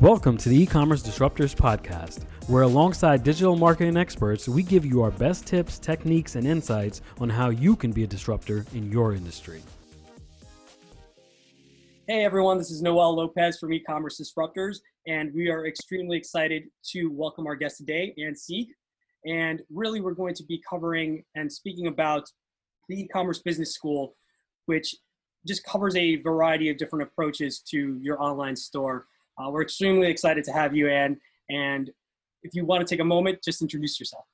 Welcome to the e-commerce disruptors podcast, where alongside digital marketing experts, we give you our best tips, techniques, and insights on how you can be a disruptor in your industry. Hey everyone, this is Noel Lopez from e-commerce disruptors, and we are extremely excited to welcome our guest today, Ann Sieg. And really, we're going to be covering and speaking about the e-commerce business school, which just covers a variety of different approaches to your online store. Uh, we're extremely excited to have you, Ann. And if you want to take a moment, just introduce yourself.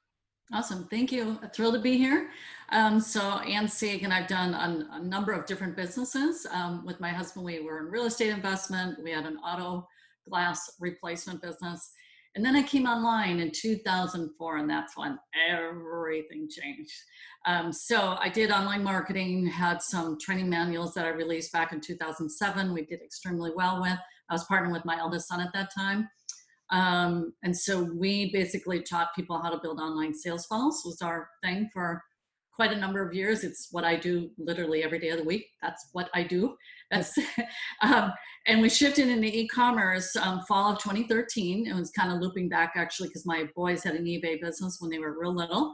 Awesome, thank you. Thrilled to be here. Um, so Ann Sieg and I've done a, a, number of different businesses. Um, with my husband, we were in real estate investment. We had an auto glass replacement business. And then I came online in 2004, and that's when everything changed. Um, so I did online marketing, had some training manuals that I released back in 2007. We did extremely well with. I was partnering with my eldest son at that time. Um, and so we basically taught people how to build online sales funnels was our thing for quite a number of years. It's what I do literally every day of the week. That's what I do. That's um, and we shifted into e-commerce um, fall of 2013. It was kind of looping back actually because my boys had an eBay business when they were real little,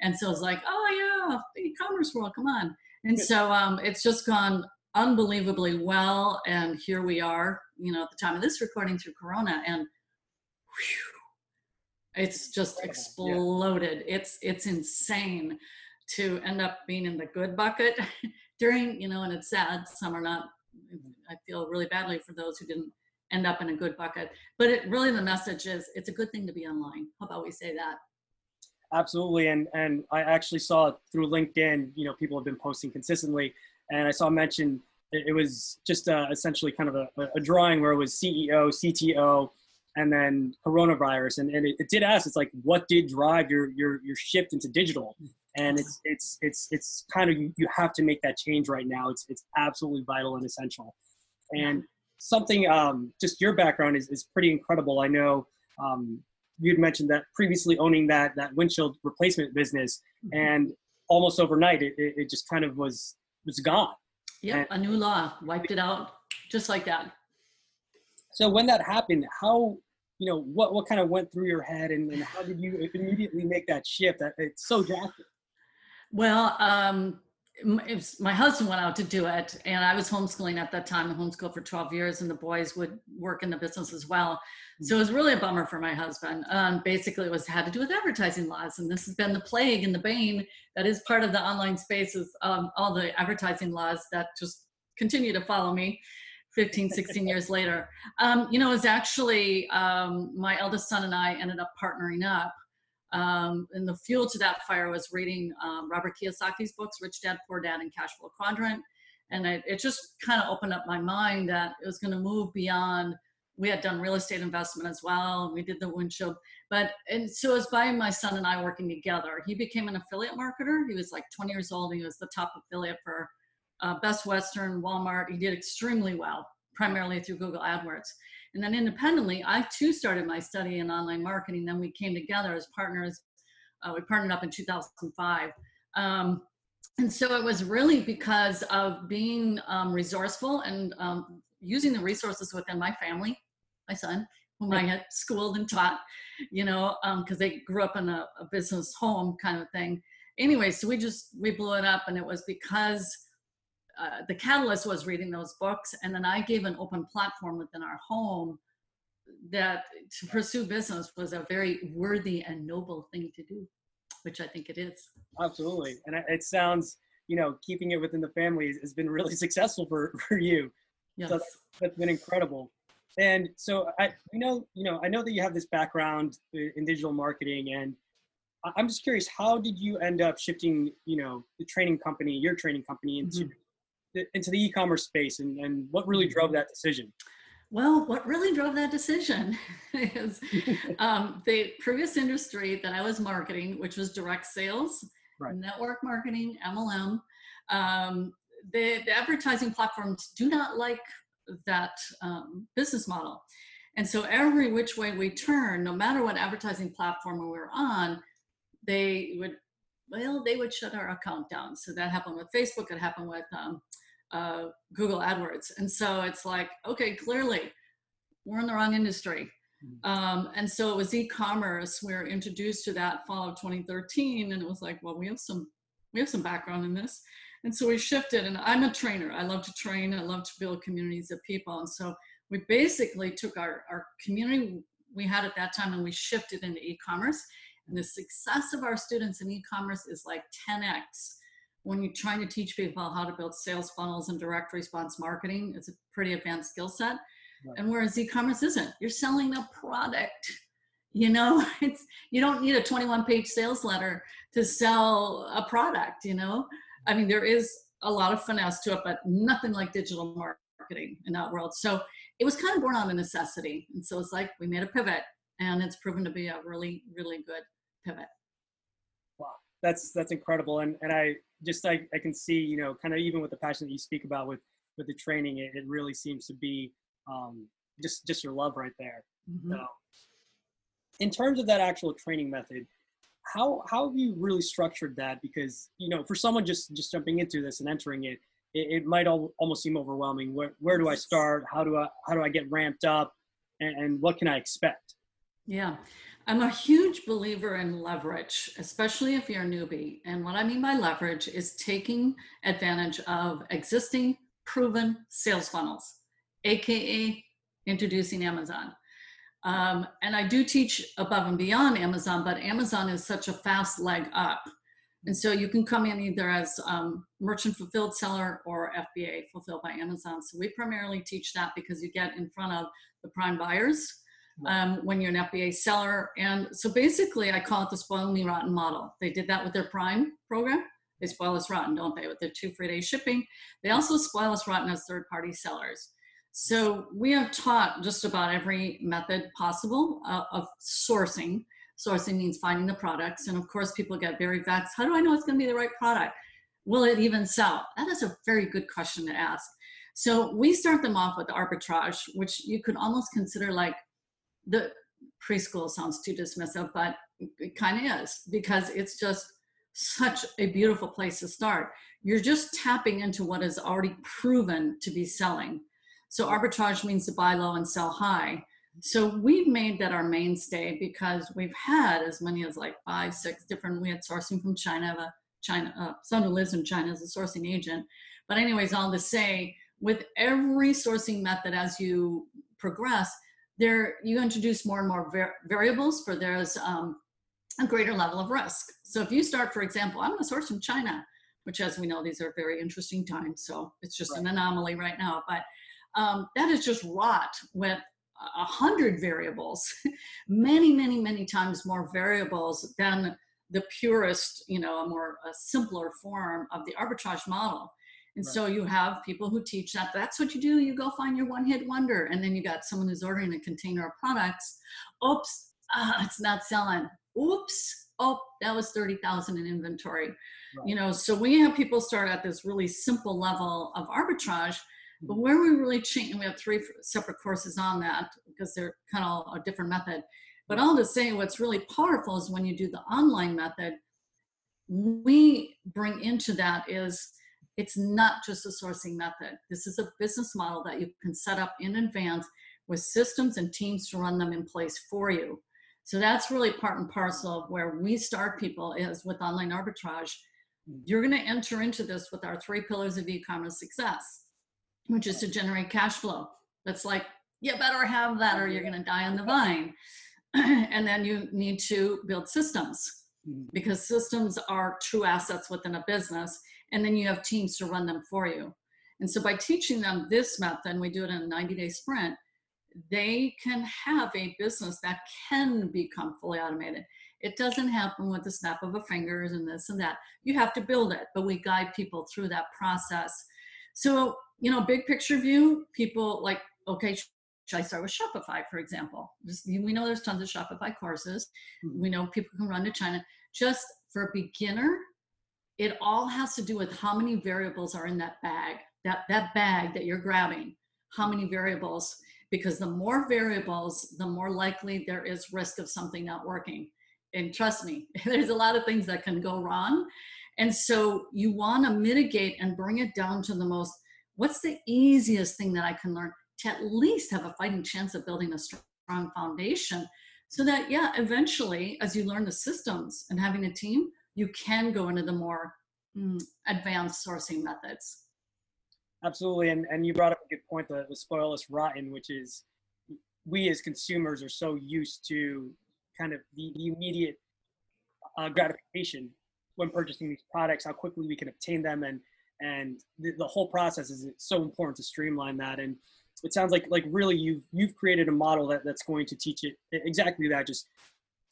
and so it was like, oh yeah, e-commerce world, come on. And so um, it's just gone unbelievably well. And here we are, you know, at the time of this recording through Corona, and whew, it's just exploded. Yeah. It's it's insane to end up being in the good bucket during, you know, and it's sad. Some are not. I feel really badly for those who didn't end up in a good bucket. But it really the message is it's a good thing to be online. How about we say that? Absolutely, and and I actually saw through LinkedIn. You know, people have been posting consistently and I saw mention it was just uh, essentially kind of a, a, drawing where it was CEO, CTO, and then coronavirus. And, and it, it, did ask, it's like, what did drive your, your, your shift into digital? And it's, it's, it's, it's kind of, you have to make that change right now. It's, it's absolutely vital and essential. And something, um, just your background is, is pretty incredible. I know um, you'd mentioned that previously owning that, that windshield replacement business mm-hmm. and almost overnight, it, it just kind of was was gone. Yeah, a new law wiped it out just like that. So when that happened, how you know what what kind of went through your head, and, and how did you immediately make that shift? That it's so drastic. Well, um, my husband went out to do it and i was homeschooling at that time i homeschooled for 12 years and the boys would work in the business as well. So it was really a bummer for my husband. Um, basically it was had to do with advertising laws and this has been the plague and the bane that is part of the online spaces um, all the advertising laws that just continue to follow me 15 16 years later. Um, you know it was actually um, my eldest son and i ended up partnering up um, and the fuel to that fire was reading um, Robert Kiyosaki's books, Rich Dad, Poor Dad, and Cash Flow Quadrant. And it, it just kind of opened up my mind that it was going to move beyond. We had done real estate investment as well, and we did the windshield. But and so it was by my son and I working together. He became an affiliate marketer. He was like 20 years old. he was the top affiliate for uh, Best Western, Walmart. He did extremely well, primarily through Google AdWords. And then independently, I too started my study in online marketing. Then we came together as partners. Uh, we partnered up in 2005. Um, and so it was really because of being um, resourceful and um, using the resources within my family, my son, whom I had schooled and taught, you know, because um, they grew up in a, a business home kind of thing. Anyway, so we just we blew it up, and it was because uh, the catalyst was reading those books and then i gave an open platform within our home that to pursue business was a very worthy and noble thing to do which i think it is. Absolutely. And it sounds you know keeping it within the family has been really successful for for you. Yes. So that's, that's been incredible. And so i you know you know i know that you have this background in digital marketing and i'm just curious how did you end up shifting you know the training company your training company into mm-hmm into the e-commerce space and, and what really mm-hmm. drove that decision? Well, what really drove that decision is um, the previous industry that I was marketing, which was direct sales, right. network marketing, MLM. Um, the, the, advertising platforms do not like that um, business model. And so every which way we turn, no matter what advertising platform we were on, they would, well, they would shut our account down. So that happened with Facebook. It happened with um, uh, Google AdWords. And so it's like, okay, clearly we're in the wrong industry. Mhm. Um, and so it was e-commerce. We were introduced to that fall of 2013, and it was like, well, we have some we have some background in this, and so we shifted. And I'm a trainer. I love to train. I love to build communities of people. And so we basically took our our community we had at that time and we shifted into e-commerce. And the success of our students in e-commerce is like 10x when you're trying to teach people how to build sales funnels and direct response marketing. It's a pretty advanced skill set. Right. And whereas e-commerce isn't, you're selling a product. You know, it's you don't need a 21 page sales letter to sell a product, you know. I mean, there is a lot of finesse to it, but nothing like digital marketing in that world. So it was kind of born out of necessity. And so it's like we made a pivot and it's proven to be a really, really good pivot. that's that's incredible and and i just i, I can see you know kind of even with the passion that you speak about with with the training it, it really seems to be um just just your love right there. Mhm. so in terms of that actual training method how how have you really structured that? Because you know for someone just just jumping into this and entering it it, it might all, almost seem overwhelming. Where where do i start? How do i how do i get ramped up? And, and what can i expect? Yeah, I'm a huge believer in leverage, especially if you're a newbie. And what I mean by leverage is taking advantage of existing proven sales funnels, AKA introducing Amazon. Um, and I do teach above and beyond Amazon, but Amazon is such a fast leg up. And so you can come in either as um, merchant fulfilled seller or FBA fulfilled by Amazon. So we primarily teach that because you get in front of the prime buyers um, when you're an FBA seller. And so basically, I call it the spoil me rotten model. They did that with their Prime program. They spoil us rotten, don't they, with their two free day shipping? They also spoil us rotten as third party sellers. So we have taught just about every method possible uh, of sourcing. Sourcing means finding the products. And of course, people get very vexed. How do I know it's going to be the right product? Will it even sell? That is a very good question to ask. So we start them off with arbitrage, which you could almost consider like the preschool sounds too dismissive, but it kind of is because it's just such a beautiful place to start. You're just tapping into what is already proven to be selling. So arbitrage means to buy low and sell high. So we've made that our mainstay because we've had as many as like five, six different. We had sourcing from China, a China, uh, someone who lives in China as a sourcing agent. But anyways, all to say, with every sourcing method as you progress, there you introduce more and more var- variables for there's um, a greater level of risk. So if you start, for example, I'm going to source from China, which as we know, these are very interesting times. So it's just an anomaly right now. But um, that is just wrought with a hundred variables, many, many, many times more variables than the purest, you know, a more a simpler form of the arbitrage model. And Right. so you have people who teach that that's what you do. You go find your one hit wonder. And then you got someone who's ordering a container of products. Oops, ah, it's not selling. Oops, oh, that was 30,000 in inventory. Right. You know, so we have people start at this really simple level of arbitrage. But where we really change, and we have three separate courses on that because they're kind of a different method. But all to say, what's really powerful is when you do the online method, we bring into that is it's not just a sourcing method. This is a business model that you can set up in advance with systems and teams to run them in place for you. So that's really part and parcel of where we start people is with online arbitrage. You're going to enter into this with our three pillars of e-commerce success, which is to generate cash flow. That's like, you better have that or you're going to die on the vine. and then you need to build systems Mhm. because systems are true assets within a business and then you have teams to run them for you and so by teaching them this method and we do it in a 90 day sprint they can have a business that can become fully automated it doesn't happen with the snap of a fingers and this and that you have to build it but we guide people through that process so you know big picture view people like okay should I start with Shopify, for example? Just, we know there's tons of Shopify courses. Hmm. We know people can run to China. Just for a beginner, it all has to do with how many variables are in that bag, that, that bag that you're grabbing, how many variables, because the more variables, the more likely there is risk of something not working. And trust me, there's a lot of things that can go wrong. And so you want to mitigate and bring it down to the most, what's the easiest thing that I can learn? to at least have a fighting chance of building a strong foundation so that yeah eventually as you learn the systems and having a team you can go into the more mm, advanced sourcing methods. Absolutely and, and you brought up a good point the, the spoil us rotten which is we as consumers are so used to kind of the, the immediate uh, gratification when purchasing these products how quickly we can obtain them and and the, the whole process is so important to streamline that and it sounds like like really you've you've created a model that, that's going to teach it exactly that just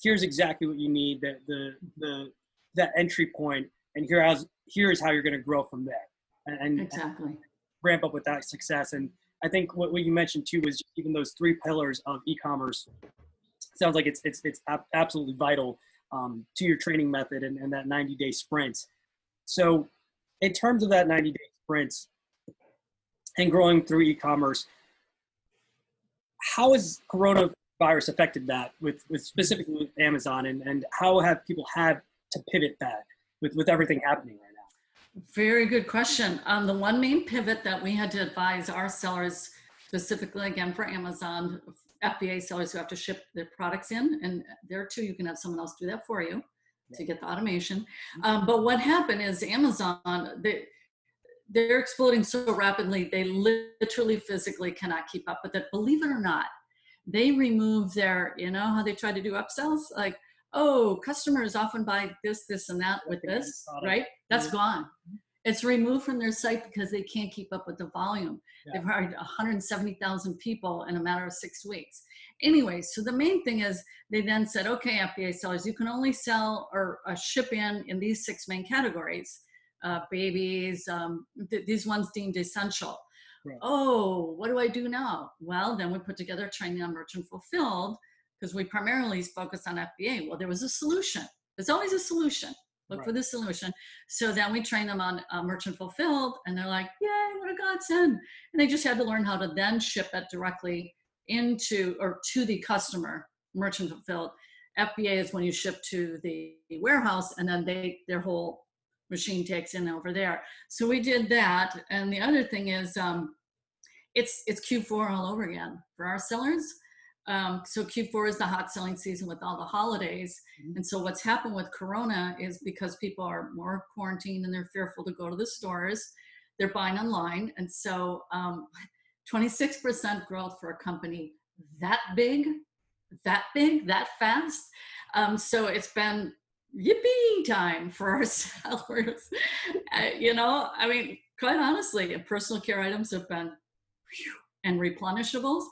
here's exactly what you need That the the that entry point and here has here's how you're going to grow from there. And, exactly. and ramp up with that success. And i think what, what you mentioned too was even those three pillars of e-commerce sounds like it's it's it's absolutely vital um, to your training method and, and that 90 day sprint so in terms of that 90 day sprint and growing through e-commerce how has coronavirus affected that with, with specifically with Amazon? And, and how have people had to pivot that with, with everything happening right now? Very good question. Um, the one main pivot that we had to advise our sellers, specifically again for Amazon, FBA sellers who have to ship their products in, and there too, you can have someone else do that for you to get the automation. Mm-hmm. Um, but what happened is Amazon, they, they're exploding so rapidly they literally physically cannot keep up with it believe it or not they remove their you know how they try to do upsells like oh customers often buy this this and that with this right that's mm-hmm. gone it's removed from their site because they can't keep up with the volume yeah. they've hired 170000 people in a matter of six weeks anyway so the main thing is they then said okay fba sellers you can only sell or uh, ship in in these six main categories uh, babies, um, th- these ones deemed essential. Right. Oh, what do I do now? Well, then we put together training on merchant fulfilled because we primarily focus on FBA. Well, there was a solution. There's always a solution. Look right. for the solution. So then we train them on uh, merchant fulfilled, and they're like, "Yay, what a godsend!" And they just had to learn how to then ship it directly into or to the customer, merchant fulfilled. FBA is when you ship to the warehouse, and then they their whole machine takes in over there. So we did that. And the other thing is um, it's, it's Q4 all over again for our sellers. Um, so Q4 is the hot selling season with all the holidays. Mm-hmm. And so what's happened with Corona is because people are more quarantined and they're fearful to go to the stores, they're buying online. And so um, 26% growth for a company that big, that big, that fast. Um, so it's been yippee time for our sellers. uh, you know, I mean, quite honestly, personal care items have been and replenishables,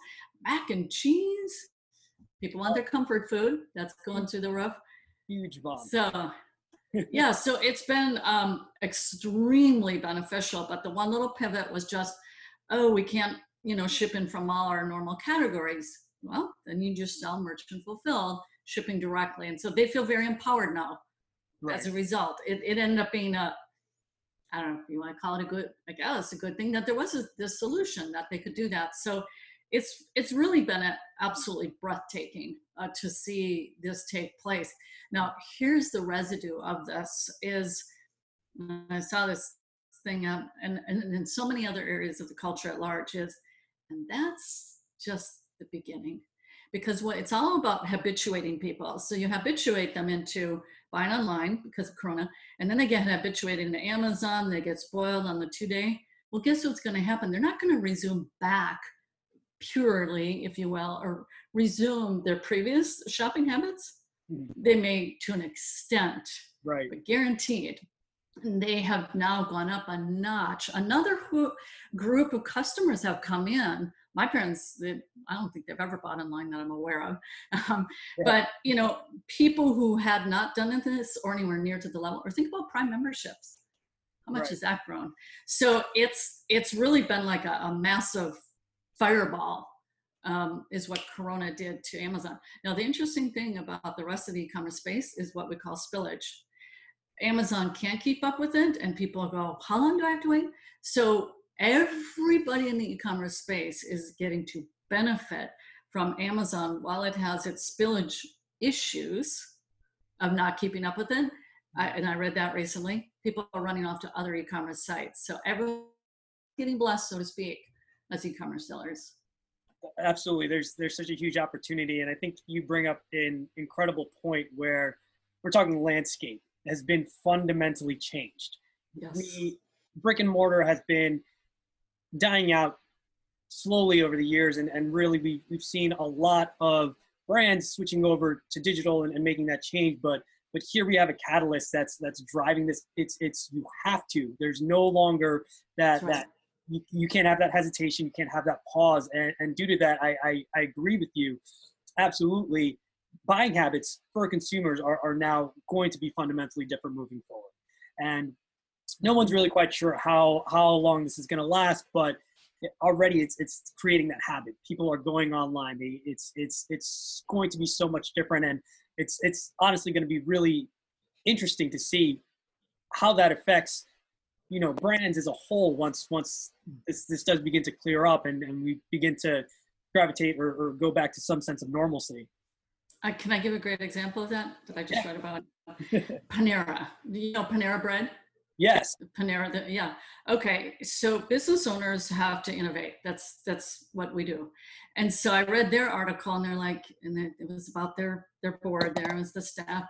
mac and cheese. People want their comfort food. That's going through the roof. Huge bomb. So, yeah, so it's been um, extremely beneficial. But the one little pivot was just, oh, we can't, you know, ship in from all our normal categories. Well, then you just sell merchant fulfilled shipping directly. And so they feel very empowered now right. as a result. It, it ended up being a, I don't know if you want to call it a good, I guess, a good thing that there was a, this solution that they could do that. So it's it's really been a, absolutely breathtaking uh, to see this take place. Now, here's the residue of this is I saw this thing up and, and in so many other areas of the culture at large is, and that's just the beginning because what it's all about habituating people. So you habituate them into buying online because of Corona, and then they get habituated Amazon. They get spoiled on the two day. Well, guess what's going to happen? They're not going to resume back purely, if you will, or resume their previous shopping habits. Mm-hmm. They may to an extent, right? But guaranteed, they have now gone up a notch. Another who, group of customers have come in my parents they, i don't think they've ever bought online that i'm aware of um, yeah. but you know people who had not done this or anywhere near to the level or think about prime memberships how much right. has that grown so it's it's really been like a, a massive fireball um, is what corona did to amazon now the interesting thing about the rest of the e-commerce space is what we call spillage amazon can't keep up with it and people go how long do i have to wait so everybody in the e-commerce space is getting to benefit from Amazon while it has its spillage issues of not keeping up with it. I, and I read that recently. People are running off to other e-commerce sites. So everyone's getting blessed, so to speak, as e-commerce sellers. absolutely there's there's such a huge opportunity and i think you bring up an incredible point where we're talking landscape has been fundamentally changed Yes. we brick and mortar has been dying out slowly over the years and, and really we, we've seen a lot of brands switching over to digital and, and making that change but but here we have a catalyst that's that's driving this it's it's you have to there's no longer that right. that you, you can't have that hesitation you can't have that pause. And, and due to that I, I i agree with you. Absolutely buying habits for consumers are, are now going to be fundamentally different moving forward. And no one's really quite sure how how long this is going to last but already it's it's creating that habit. People are going online. They, it's it's it's going to be so much different. And it's it's honestly going to be really interesting to see how that affects you know brands as a whole once once this this does begin to clear up and, and we begin to gravitate or, or go back to some sense of normalcy I, can I give a great example of that that I just read about? Panera. You know Panera bread? yes Panera, the, yeah. Okay, so business owners have to innovate. That's that's what we do. And so I read their article, and they're like, and it, it was about their their board. There was the staff,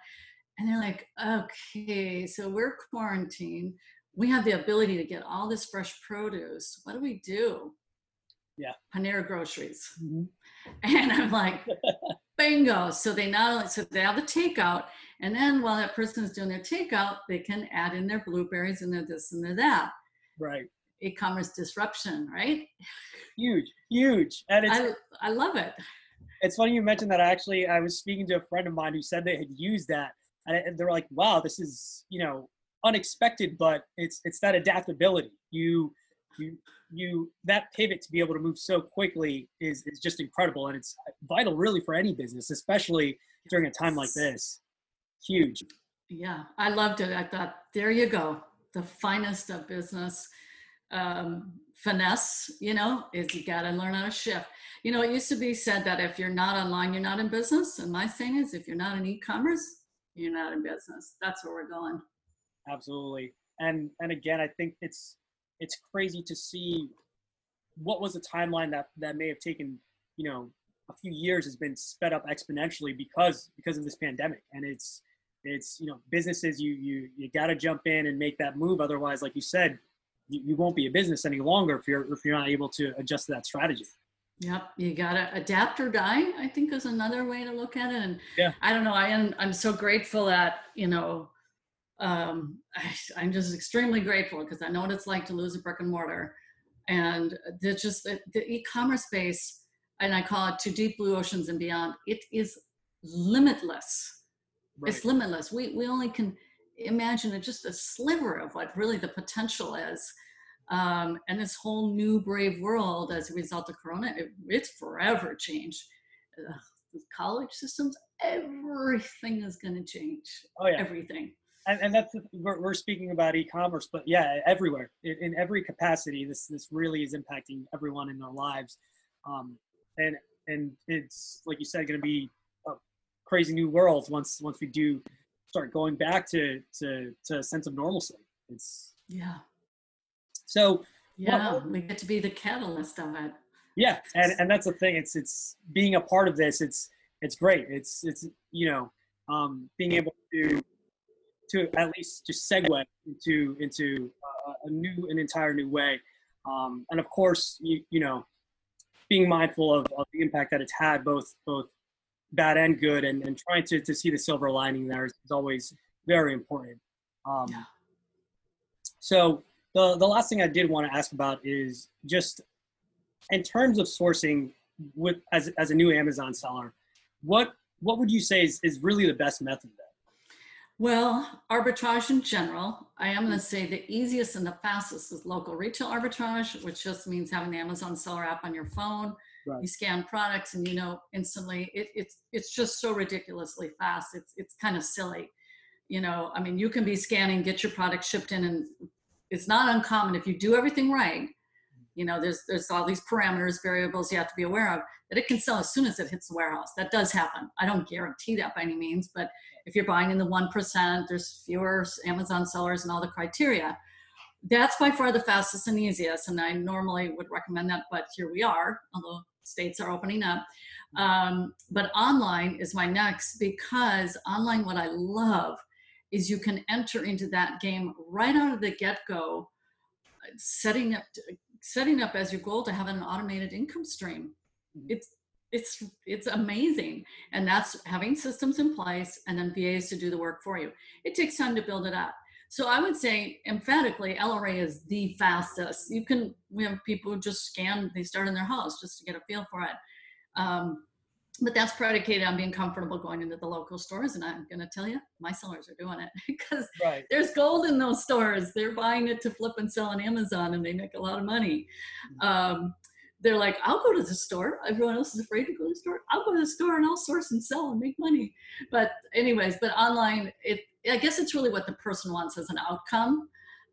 and they're like, okay, so we're quarantined. We have the ability to get all this fresh produce. What do we do? Yeah. Panera groceries. Mhm. And I'm like, bingo. So they not only so they have the takeout, and then while that person is doing their takeout, they can add in their blueberries and their this and their that. right E-commerce disruption, right? huge huge and it's I I love it. it's funny you mentioned that actually i was speaking to a friend of mine who said they had used that and they're like wow this is you know unexpected but it's it's that adaptability you you you that pivot to be able to move so quickly is is just incredible and it's vital really for any business especially during a time like this huge Yeah, I loved it. I thought, there you go. The finest of business um, finesse, you know, is you got to learn how to shift. You know, it used to be said that if you're not online, you're not in business. And my thing is, if you're not in e-commerce, you're not in business. That's where we're going. Absolutely and and again i think it's it's crazy to see what was a timeline that that may have taken you know a few years has been sped up exponentially because because of this pandemic and it's it's you know businesses you you you got to jump in and make that move otherwise like you said you, you won't be a business any longer if you're if you're not able to adjust to that strategy Yep, you gotta adapt or die. I think is another way to look at it. And Yeah. I don't know. I am. I'm so grateful that you know. Um, I, I'm just extremely grateful because I know what it's like to lose a brick and mortar, and there's just the, the e-commerce space, and I call it to deep blue oceans and beyond. It is limitless. It's limitless. We we only can imagine it just a sliver of what really the potential is. Um, and this whole new brave world as a result of Corona, it, it's forever changed. Uh, college systems, everything is going to change. oh yeah Everything. And, and that's we're, we're speaking about e-commerce but yeah everywhere in, in every capacity this this really is impacting everyone in their lives um, and and it's like you said going to be a crazy new world once once we do start going back to to to a sense of normalcy it's Yeah. so Yeah. we get to be the catalyst of it. yeah and and that's the thing it's it's being a part of this it's it's great it's it's you know um being able to to at least just segue into into uh, a new an entire new way. Um and of course you you know being mindful of, of the impact that it's had both both bad and good and, and trying to, to see the silver lining there is, is always very important. Um Yeah. so the the last thing i did want to ask about is just in terms of sourcing with as, as a new amazon seller what what would you say is, is really the best method there Well, arbitrage in general, I am going to mm. say the easiest and the fastest is local retail arbitrage, which just means having the Amazon seller app on your phone. Right. You scan products and you know instantly. It, it's it's just so ridiculously fast. It's it's kind of silly. You know, I mean, you can be scanning, get your product shipped in, and it's not uncommon if you do everything right. You know, there's there's all these parameters, variables you have to be aware of that it can sell as soon as it hits the warehouse. That does happen. I don't guarantee that by any means, but if you're buying in the 1%, there's fewer Amazon sellers and all the criteria. That's by far the fastest and easiest. And I normally would recommend that, but here we are, although states are opening up. Um, but online is my next because online, what I love is you can enter into that game right out of the get-go, setting up setting up as your goal to have an automated income stream. Mm-hmm. It's it's it's amazing. And that's having systems in place and then vas to do the work for you. It takes time to build it up. So i would say emphatically lra is the fastest. You can we have people who just scan they start in their house just to get a feel for it. Um, but that's predicated on being comfortable going into the local stores and i'm going to tell you my sellers are doing it. Because right. there's gold in those stores. They're buying it to flip and sell on amazon and they make a lot of money. Mm-hmm. um, they're like i'll go to the store. Everyone else is afraid to go to the store. I'll go to the store and i'll source and sell and make money. But anyways but online it i guess it's really what the person wants as an outcome.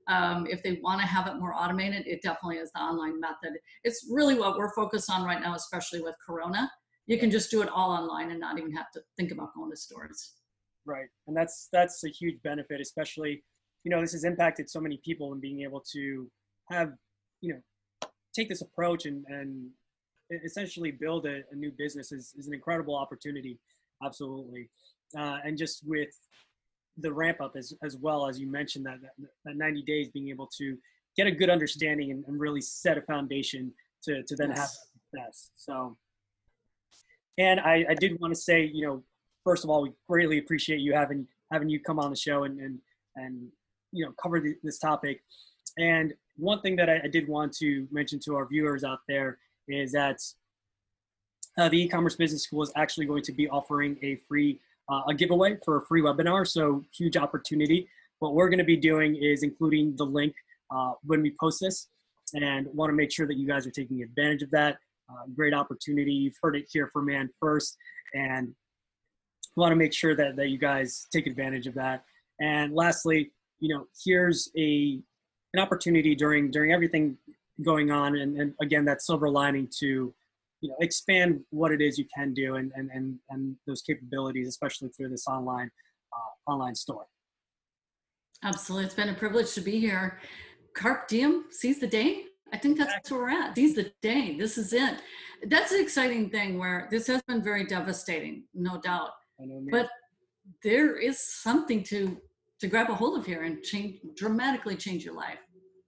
Um, if they want to have it more automated it definitely is the online method. It's really what we're focused on right now especially with corona you can just do it all online and not even have to think about going to stores. Right and that's that's a huge benefit especially you know this has impacted so many people and being able to have you know take this approach and and essentially build a, a new business is, is an incredible opportunity absolutely. Uh, and just with the ramp up as, as well as you mentioned that, that, that 90 days being able to get a good understanding and, and really set a foundation to, to then yes. have success. So and I, I did want to say, you know, first of all, we greatly appreciate you having having you come on the show and and and you know cover the, this topic. And one thing that I, I, did want to mention to our viewers out there is that uh, the e-commerce business school is actually going to be offering a free uh, a giveaway for a free webinar. So huge opportunity. What we're going to be doing is including the link uh, when we post this, and want to make sure that you guys are taking advantage of that. Uh, great opportunity. You've heard it here from Man First, and want to make sure that, that you guys take advantage of that. And lastly, you know, here's a an opportunity during during everything going on, and, and again, that silver lining to you know expand what it is you can do and and and, and those capabilities, especially through this online uh, online store. Absolutely, it's been a privilege to be here. Carpe Diem, seize the day. I think that's where we're at. These the day. This is it. That's an exciting thing where this has been very devastating, no doubt. But there is something to to grab a hold of here and change dramatically change your life.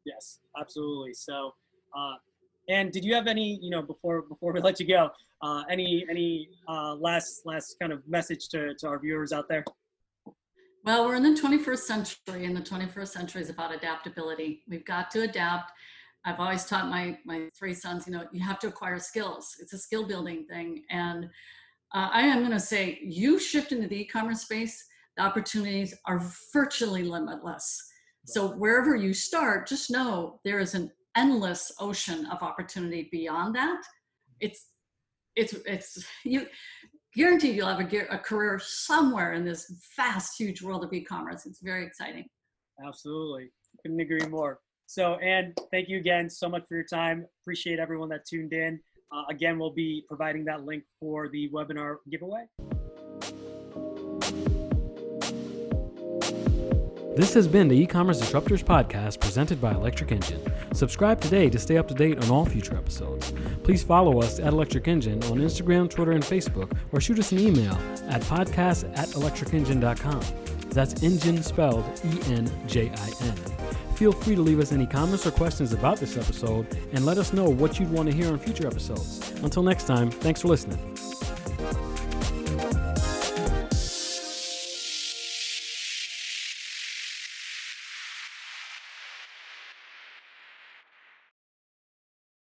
Yes, absolutely. So, uh, and did you have any, you know, before before we let you go, uh, any any uh, last last kind of message to to our viewers out there? Well, we're in the 21st century, and the 21st century is about adaptability. We've got to adapt. I've always taught my my three sons, you know, you have to acquire skills. It's a skill building thing, and uh, I am going to say, you shift into the e-commerce space, the opportunities are virtually limitless. So wherever you start, just know there is an endless ocean of opportunity beyond that. It's it's it's you guaranteed you'll have a, a career somewhere in this vast, huge world of e-commerce. It's very exciting. Absolutely, couldn't agree more. So, Ann, thank you again so much for your time. Appreciate everyone that tuned in. Uh, again, we'll be providing that link for the webinar giveaway. This has been the e-commerce disruptors podcast presented by Electric Enjin. Subscribe today to stay up to date on all future episodes. Please follow us at Electric Enjin on Instagram, Twitter, and Facebook, or shoot us an email at podcast at electricenjin.com. That's engine spelled E N J I N. Feel free to leave us any comments or questions about this episode and let us know what you'd want to hear on future episodes. Until next time, thanks for listening.